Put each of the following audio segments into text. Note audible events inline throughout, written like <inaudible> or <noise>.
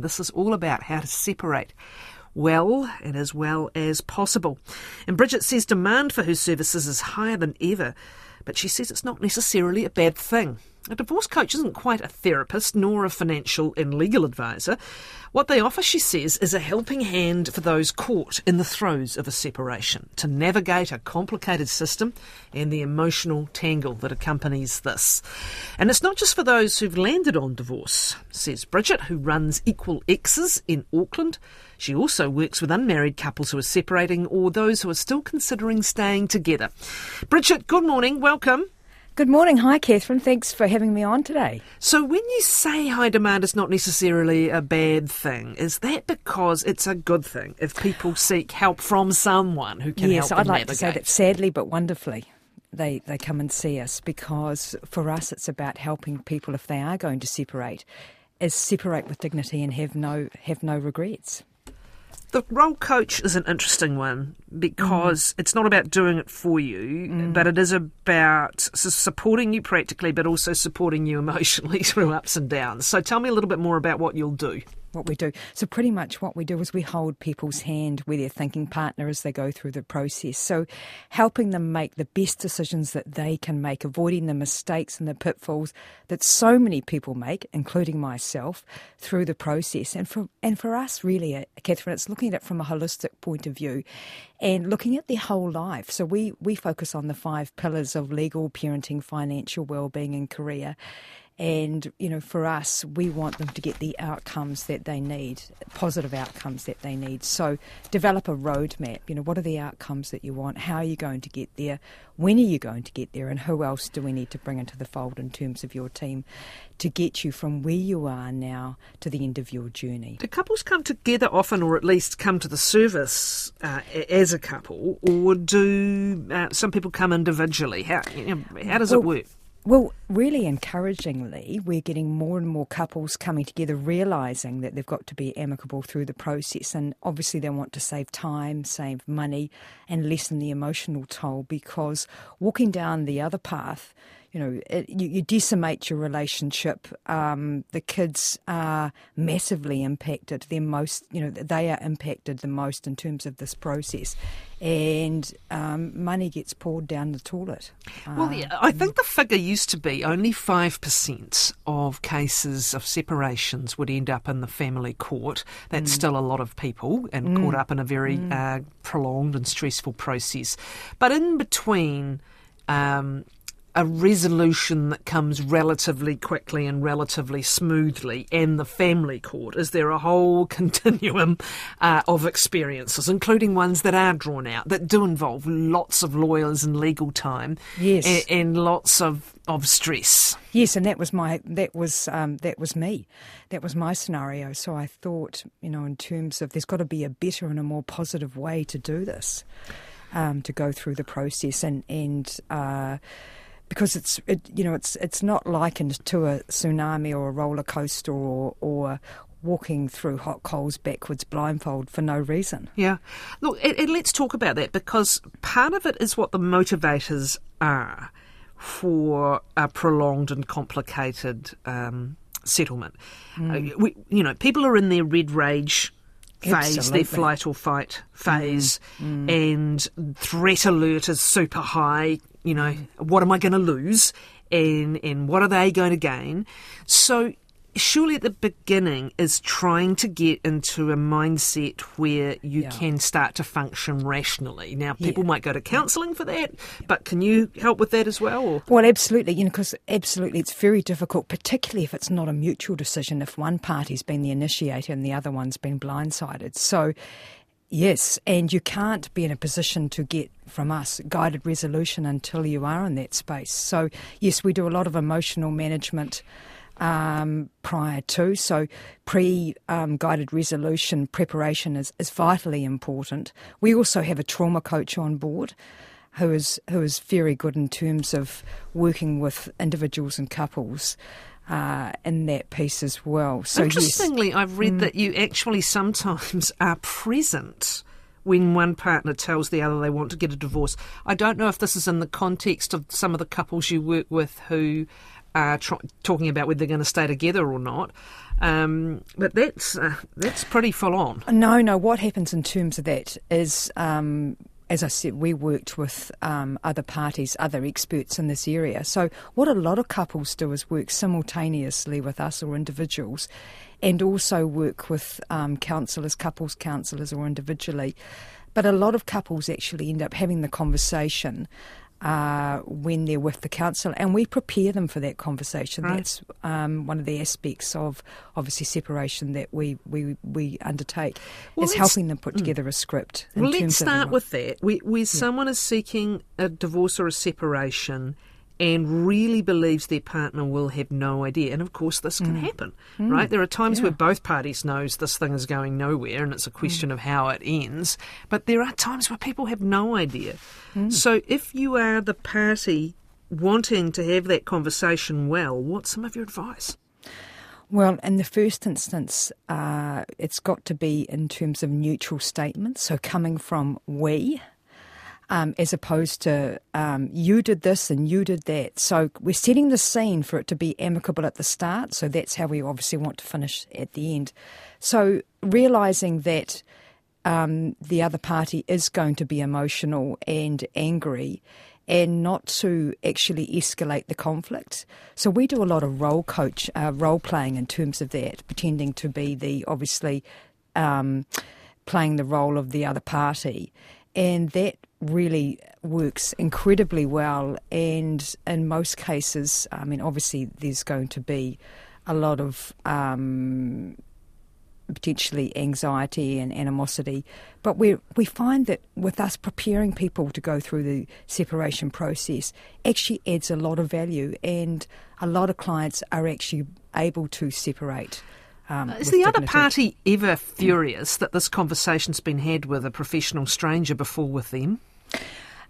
This is all about how to separate well and as well as possible. And Bridgette says demand for her services is higher than ever, but she says it's not necessarily a bad thing. A divorce coach isn't quite a therapist nor a financial and legal advisor. What they offer, she says, is a helping hand for those caught in the throes of a separation to navigate a complicated system and the emotional tangle that accompanies this. And it's not just for those who've landed on divorce, says Bridgette, who runs Equal Exes in Auckland. She also works with unmarried couples who are separating or those who are still considering staying together. Bridgette, good morning. Welcome. Good morning. Hi, Catherine. Thanks for having me on today. So, when you say high demand is not necessarily a bad thing, is that because it's a good thing if people seek help from someone who can yes, help them Yes, I'd like navigate? to say that sadly but wonderfully. They, they come and see us because for us it's about helping people if they are going to separate is separate with dignity and have no have no regrets. The role coach is an interesting one because mm. it's not about doing it for you, mm. but it is about supporting you practically, but also supporting you emotionally <laughs> through ups and downs. So tell me a little bit more about what you'll do what we do. So pretty much what we do is we hold people's hand with their thinking partner as they go through the process. So helping them make the best decisions that they can make, avoiding the mistakes and the pitfalls that so many people make, including myself, through the process. And for and for us really, uh, Catherine, it's looking at it from a holistic point of view and looking at their whole life. So we, we focus on the five pillars of legal, parenting, financial well-being and career. And, you know, for us, we want them to get the outcomes that they need, positive outcomes that they need. So develop a roadmap. You know, what are the outcomes that you want? How are you going to get there? When are you going to get there? And who else do we need to bring into the fold in terms of your team to get you from where you are now to the end of your journey? Do couples come together often, or at least come to the service uh, as a couple, or do uh, some people come individually? How, you know, how does well, it work? Well, really encouragingly, we're getting more and more couples coming together, realising that they've got to be amicable through the process. And obviously, they want to save time, save money, and lessen the emotional toll because walking down the other path, you know, it, you, you, decimate your relationship. Um, the kids are massively impacted. They're most, you know, they are impacted the most in terms of this process, and um, money gets poured down the toilet. Well, uh, I think the figure used to be only five percent of cases of separations would end up in the family court. That's mm. still a lot of people and mm. caught up in a very mm. uh, prolonged and stressful process. But in between. Um, a resolution that comes relatively quickly and relatively smoothly in the family court? Is there a whole <laughs> continuum uh, of experiences, including ones that are drawn out, that do involve lots of lawyers and legal time, yes, and, and lots of, of stress? Yes, and that was my that was um, that was me, that was my scenario. So I thought, you know, in terms of there's got to be a better and a more positive way to do this. Um, to go through the process and and uh, because it's it, you know it's it's not likened to a tsunami or a roller coaster or or walking through hot coals backwards blindfold for no reason. Yeah. Look, and, and let's talk about that because part of it is what the motivators are for a prolonged and complicated um, settlement. Mm. Uh, we, you know, people are in their red rage phase, Absolutely. their flight or fight phase, mm. Mm. and threat alert is super high. You know, what am I going to lose? And, and what are they going to gain? So surely at the beginning is trying to get into a mindset where you yeah. can start to function rationally. Now, people yeah. might go to counselling for that, but can you help with that as well? Or? Well, absolutely. You know, because absolutely, it's very difficult, particularly if it's not a mutual decision. If one party's been the initiator and the other one's been blindsided, so. Yes, and you can't be in a position to get from us guided resolution until you are in that space. So, yes, we do a lot of emotional management um, prior to. So, pre um, guided resolution preparation is, is vitally important. We also have a trauma coach on board who is who is very good in terms of working with individuals and couples. Uh, in that piece as well. So interestingly, yes. I've read mm. that you actually sometimes <laughs> are present when one partner tells the other they want to get a divorce. I don't know if this is in the context of some of the couples you work with who are tr- talking about whether they're going to stay together or not. Um, but that's uh, that's pretty full on. No, no. What happens in terms of that is, um, as I said, we worked with um, other parties, other experts in this area. So what a lot of couples do is work simultaneously with us or individuals, and also work with um, counsellors, couples counsellors, or individually. But a lot of couples actually end up having the conversation uh, when they're with the council, and we prepare them for that conversation. Right. That's um, one of the aspects of obviously separation that we we, we undertake Well, is helping them put together a script. Well, let's start with that. We, where someone is seeking a divorce or a separation and really believes their partner will have no idea, and of course this Mm. can happen, right? There are times where both parties knows this thing is going nowhere, and it's a question of how it ends. But there are times where people have no idea. Mm. So if you are the party wanting to have that conversation well, what's some of your advice? Well, in the first instance, uh, it's got to be in terms of neutral statements, so coming from we. Um, as opposed to um, you did this and you did that. So we're setting the scene for it to be amicable at the start. So that's how we obviously want to finish at the end. So realizing that um, the other party is going to be emotional and angry and not to actually escalate the conflict. So we do a lot of role coach, uh, role playing in terms of that, pretending to be the obviously um, playing the role of the other party. And that really works incredibly well. And in most cases, I mean, obviously, there's going to be a lot of um, potentially anxiety and animosity. But we we find that with us preparing people to go through the separation process actually adds a lot of value, and a lot of clients are actually able to separate. Um, Is with the other party ever furious that this conversation's been had with a professional stranger before with them?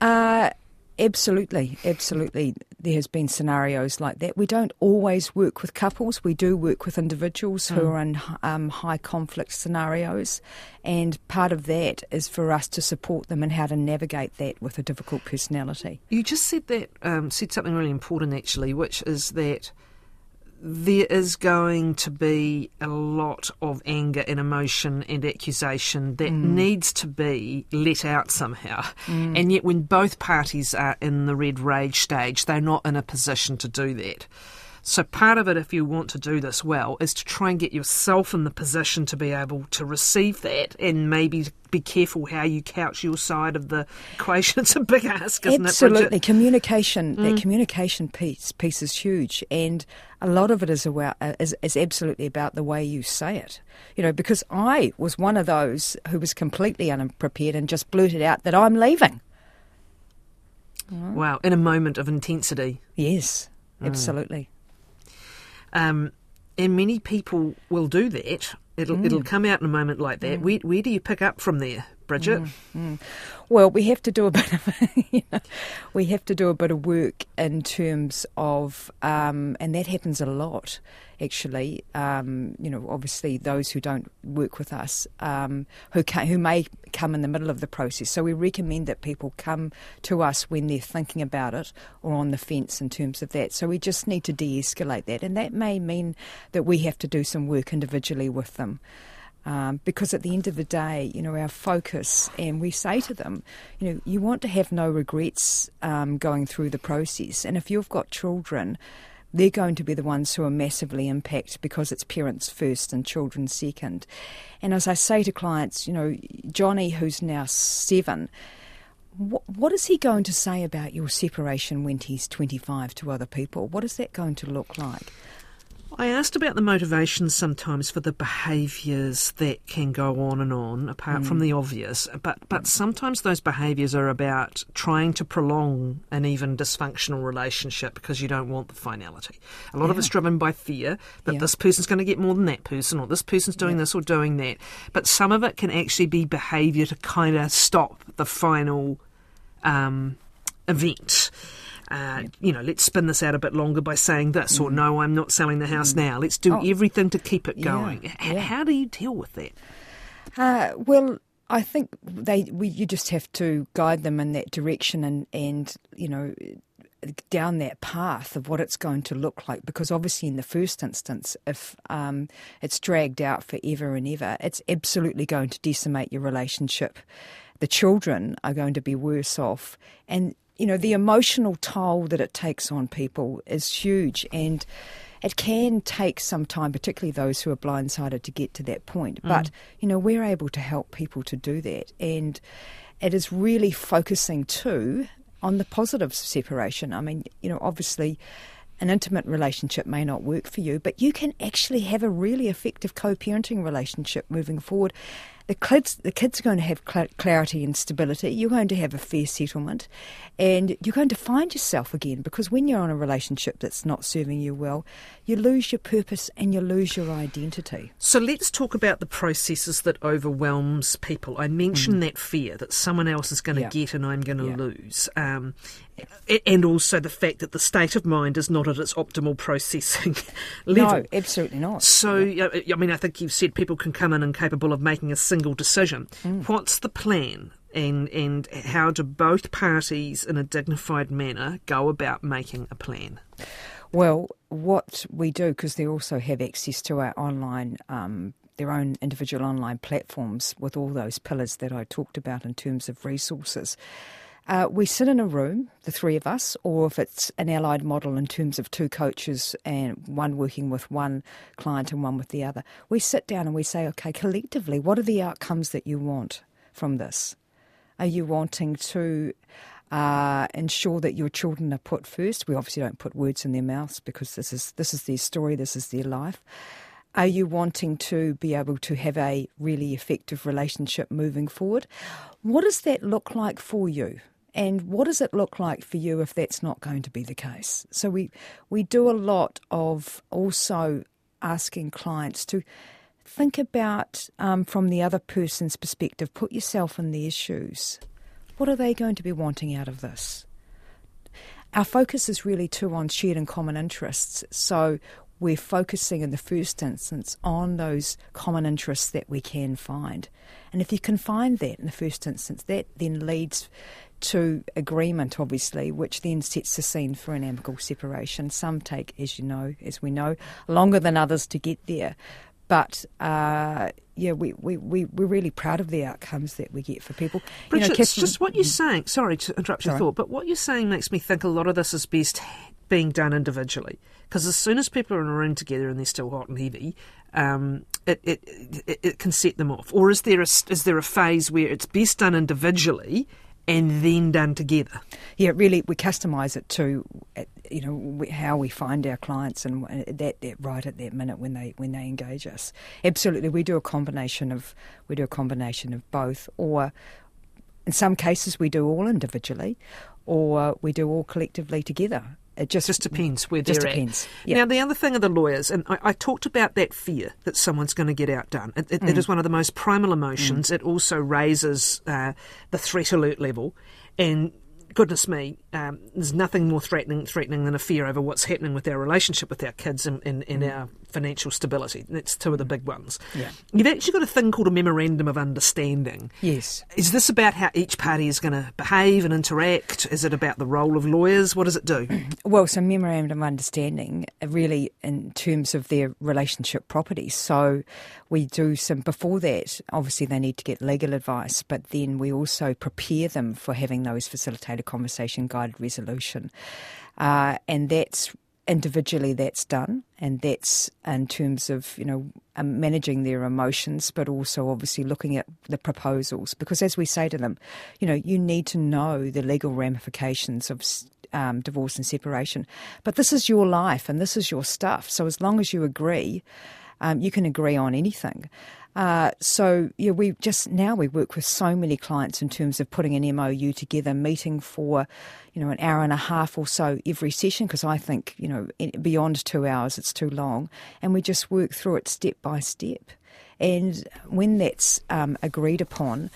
Uh, absolutely, absolutely. There has been scenarios like that. We don't always work with couples. We do work with individuals who are in um, high conflict scenarios, and part of that is for us to support them and how to navigate that with a difficult personality. You just said that um, said something really important actually, which is that there is going to be a lot of anger and emotion and accusation that mm. needs to be let out somehow. Mm. And yet, when both parties are in the red rage stage, they're not in a position to do that. So, part of it, if you want to do this well, is to try and get yourself in the position to be able to receive that and maybe be careful how you couch your side of the equation. <laughs> It's a big ask, isn't it? Absolutely, communication. That communication piece piece is huge, and a lot of it is about uh, is, is absolutely about the way you say it. You know, because I was one of those who was completely unprepared and just blurted out that I'm leaving. Wow, in a moment of intensity. Yes, absolutely. Um, and many people will do that. It'll it'll come out in a moment like that. Where where do you pick up from there, Bridgette? Well, we have to do a <laughs> bit of, you know, we have to do a bit of work in terms of, um, and that happens a lot, actually. Um, you know, obviously those who don't work with us, um, who ca who may come in the middle of the process. So we recommend that people come to us when they're thinking about it or on the fence in terms of that. So we just need to de-escalate that, and that may mean that we have to do some work individually with them. Um, because at the end of the day, you know, our focus, and we say to them, you know, you want to have no regrets um, going through the process. And if you've got children, they're going to be the ones who are massively impacted because it's parents first and children second. And as I say to clients, you know, Johnny, who's now seven, what, what is he going to say about your separation when he's 25 to other people? What is that going to look like? I asked about the motivations sometimes for the behaviours that can go on and on, apart from the obvious. But but sometimes those behaviours are about trying to prolong an even dysfunctional relationship because you don't want the finality. A lot of it's driven by fear that Yeah. this person's going to get more than that person, or this person's doing this or doing that. But some of it can actually be behaviour to kind of stop the final um, event. Uh, You know, let's spin this out a bit longer by saying this, or no, I'm not selling the house now. Let's do Mm. Oh. everything to keep it Yeah, going. H- yeah. How do you deal with that? Uh, well, I think they we, you just have to guide them in that direction and and you know down that path of what it's going to look like because obviously in the first instance if um, it's dragged out forever and ever it's absolutely going to decimate your relationship the children are going to be worse off and you know the emotional toll that it takes on people is huge and it can take some time particularly those who are blindsided to get to that point mm. but you know we're able to help people to do that and it is really focusing too on the positives of separation. I mean, you know, obviously an intimate relationship may not work for you, but you can actually have a really effective co parenting relationship moving forward the kids, the kids are going to have clarity and stability. You're going to have a fair settlement, and you're going to find yourself again. Because when you're in a relationship that's not serving you well, you lose your purpose and you lose your identity. So let's talk about the processes that overwhelms people. I mentioned mm. that fear that someone else is going to yeah. get and I'm going to yeah. lose. Um, and also the fact that the state of mind is not at its optimal processing <laughs> level. No, absolutely not. So, yeah. I mean, I think you've said people can come in and capable of making a single decision. Mm. What's the plan? And, and how do both parties, in a dignified manner, go about making a plan? Well, what we do, because they also have access to our online um, their own individual online platforms with all those pillars that I talked about in terms of resources. Uh, we sit in a room, the three of us, or if it's an allied model in terms of two coaches and one working with one client and one with the other, we sit down and we say, okay, collectively, what are the outcomes that you want from this? Are you wanting to uh, ensure that your children are put first? We obviously don't put words in their mouths because this is this is their story, this is their life. Are you wanting to be able to have a really effective relationship moving forward? What does that look like for you? And what does it look like for you if that's not going to be the case? So we we do a lot of also asking clients to think about um, from the other person's perspective. Put yourself in their shoes. What are they going to be wanting out of this? Our focus is really too on shared and common interests. So we're focusing in the first instance on those common interests that we can find. And if you can find that in the first instance, that then leads to agreement, obviously, which then sets the scene for an amicable separation. Some take, as you know, as we know, longer than others to get there. But uh, yeah, we, we, we, we're really proud of the outcomes that we get for people. Bridgette, you know, Catherine, just what you're saying, sorry to interrupt your sorry. thought, but what you're saying makes me think a lot of this is best being done individually. Because as soon as people are in a room together and they're still hot and heavy, um, it, it, it, it, can set them off. Or is there, a, is there a phase where it's best done individually and then done together. Yeah, really, we customise it to uh, you know how we find our clients and that, that right at that minute when they when they engage us. Absolutely, we do a combination of we do a combination of both, or in some cases we do all individually, or we do all collectively together. It just, just depends where just depends. Yep. Now, the other thing are the lawyers, and I, I talked about that fear that someone's going to get outdone. It, it, mm. it is one of the most primal emotions. Mm. It also raises uh, the threat alert level, and goodness me, um, there's nothing more threatening threatening than a fear over what's happening with our relationship with our kids and, and, and mm. our financial stability. That's two of the big ones. Yeah. You've actually got a thing called a memorandum of understanding. Yes. Is this about how each party is going to behave and interact? Is it about the role of lawyers? What does it do? <clears throat> Well, so memorandum of understanding uh, really in terms of their relationship properties. So we do some before that. Obviously, they need to get legal advice, but then we also prepare them for having those facilitated conversation guided resolution, uh, and that's individually that's done, and that's in terms of you know um, managing their emotions, but also obviously looking at the proposals. Because as we say to them, you know, you need to know the legal ramifications of. Um, divorce and separation, but this is your life and this is your stuff. So as long as you agree, um, you can agree on anything. Uh, so yeah, we just now we work with so many clients in terms of putting an MOU together, meeting for you know an hour and a half or so every session because I think you know beyond two hours it's too long, and we just work through it step by step. And when that's um, agreed upon,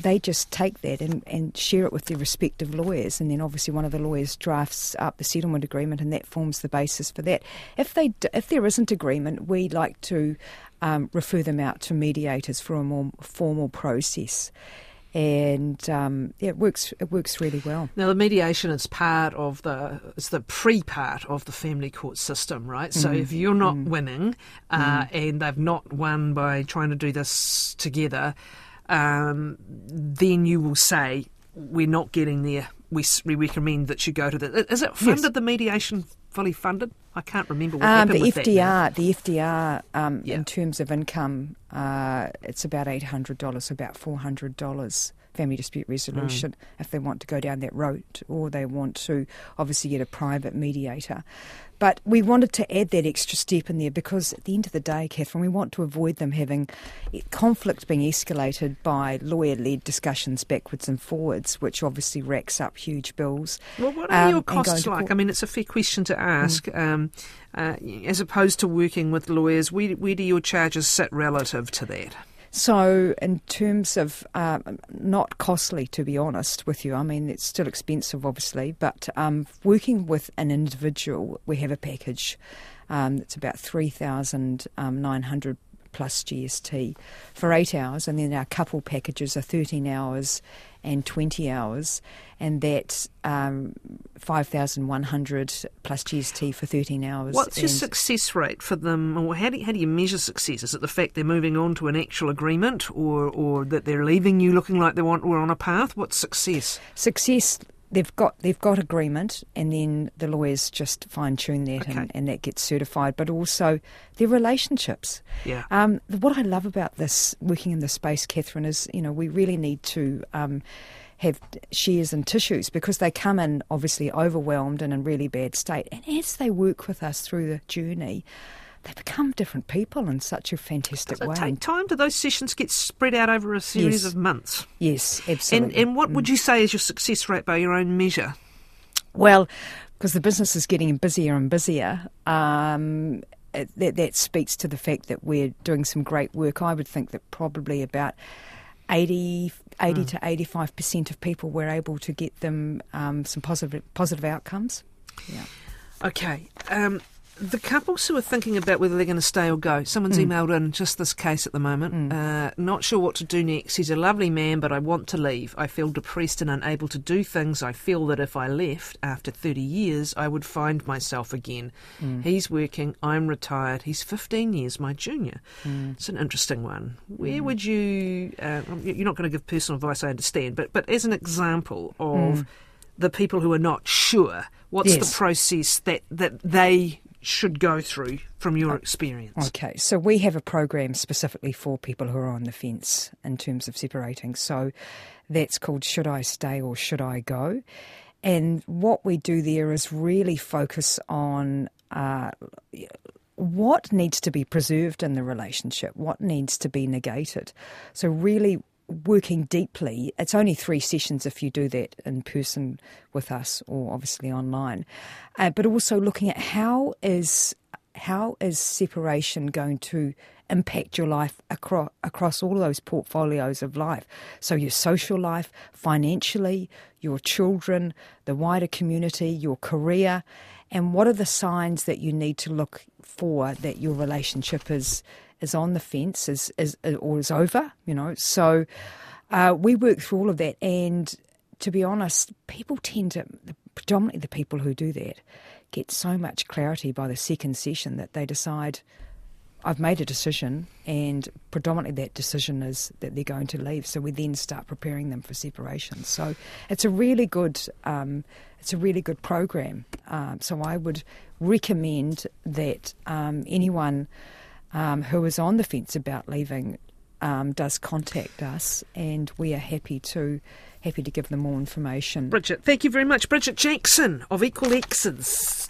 they just take that and, and share it with their respective lawyers, and then obviously one of the lawyers drafts up the settlement agreement, and that forms the basis for that. If they if there isn't agreement, we like to um, refer them out to mediators for a more formal process. and um, yeah, it works. It works really well. Now, the mediation is part of the it's the pre part of the family court system, right? So Mm. if you're not winning, uh, and they've not won by trying to do this together, um, then you will say we're not getting there. We, we recommend that you go to the. Is it funded? The mediation fully funded? I can't remember what Um, the with that now. FDR, the FDR, um, Yeah. in terms of income, uh, it's about eight hundred dollars, about four hundred dollars. Family dispute resolution, Mm. if they want to go down that route, or they want to obviously get a private mediator. But we wanted to add that extra step in there because at the end of the day, Catherine, we want to avoid them having eh, conflict being escalated by lawyer led discussions backwards and forwards, which obviously racks up huge bills. Well, what are um, your costs like? I mean, it's a fair question to ask. Mm. Um, uh, as opposed to working with lawyers, where, where do your charges sit relative to that? So, in terms of um, not costly, to be honest with you, I mean, it's still expensive, obviously, but um, working with an individual, we have a package um, that's about 3,900 plus GST for eight hours, and then our couple packages are 13 hours and 20 hours, and that's um, 5,100 plus GST for 13 hours. What's your success rate for them? Or how do, you, how do you measure success? Is it the fact they're moving on to an actual agreement or, or that they're leaving you looking like they want we're on a path? What's success? success they've got they've got agreement and then the lawyers just fine tune that Okay. and, and that gets certified but also their relationships Yeah. um, what I love about this working in this space Catherine is you know we really need to um, have shears and tissues because they come in obviously overwhelmed and in really bad state and as they work with us through the journey they become different people in such a fantastic Does it way take time? Do those sessions get spread out over a series Yes. of months? yes And, absolutely and what would you say is your success rate by your own measure? Well, because the business is getting busier and busier, um, that, that speaks to the fact that we're doing some great work. I would think that probably about 80, 80 to 85% of people we're able to get them um, some positive, positive outcomes. Yeah. Okay. Um, the couples who are thinking about whether they're going to stay or go, someone's mm. emailed in just this case at the moment. Mm. Uh, not sure what to do next. He's a lovely man, but I want to leave. I feel depressed and unable to do things. I feel that if I left after 30 years, I would find myself again. Mm. He's working, I'm retired. He's 15 years my junior. It's an interesting one. Where would you, uh, you're not going to give personal advice, I understand, but, but as an example of the people who are not sure, what's Yes. the process that, that they should go through from your experience? Okay, so we have a program specifically for people who are on the fence in terms of separating. So that's called Should I Stay or Should I Go? And what we do there is really focus on uh, what needs to be preserved in the relationship, what needs to be negated. So, really working deeply. It's only three sessions if you do that in person with us or obviously online, uh, but also looking at how is how is separation going to impact your life across across all those portfolios of life so your social life financially your children the wider community your career and what are the signs that you need to look for that your relationship is is on the fence is, is or is over you know so uh, we work through all of that and to be honest people tend to predominantly the people who do that get so much clarity by the second session that they decide I've made a decision, and predominantly that decision is that they're going to leave. So we then start preparing them for separation. So it's a really good, um, it's a really good program. Um, so I would recommend that um, anyone um, who is on the fence about leaving um, does contact us, and we are happy to happy to give them more information. Bridgette, thank you very much. Bridgette Jackson of Equal Exes.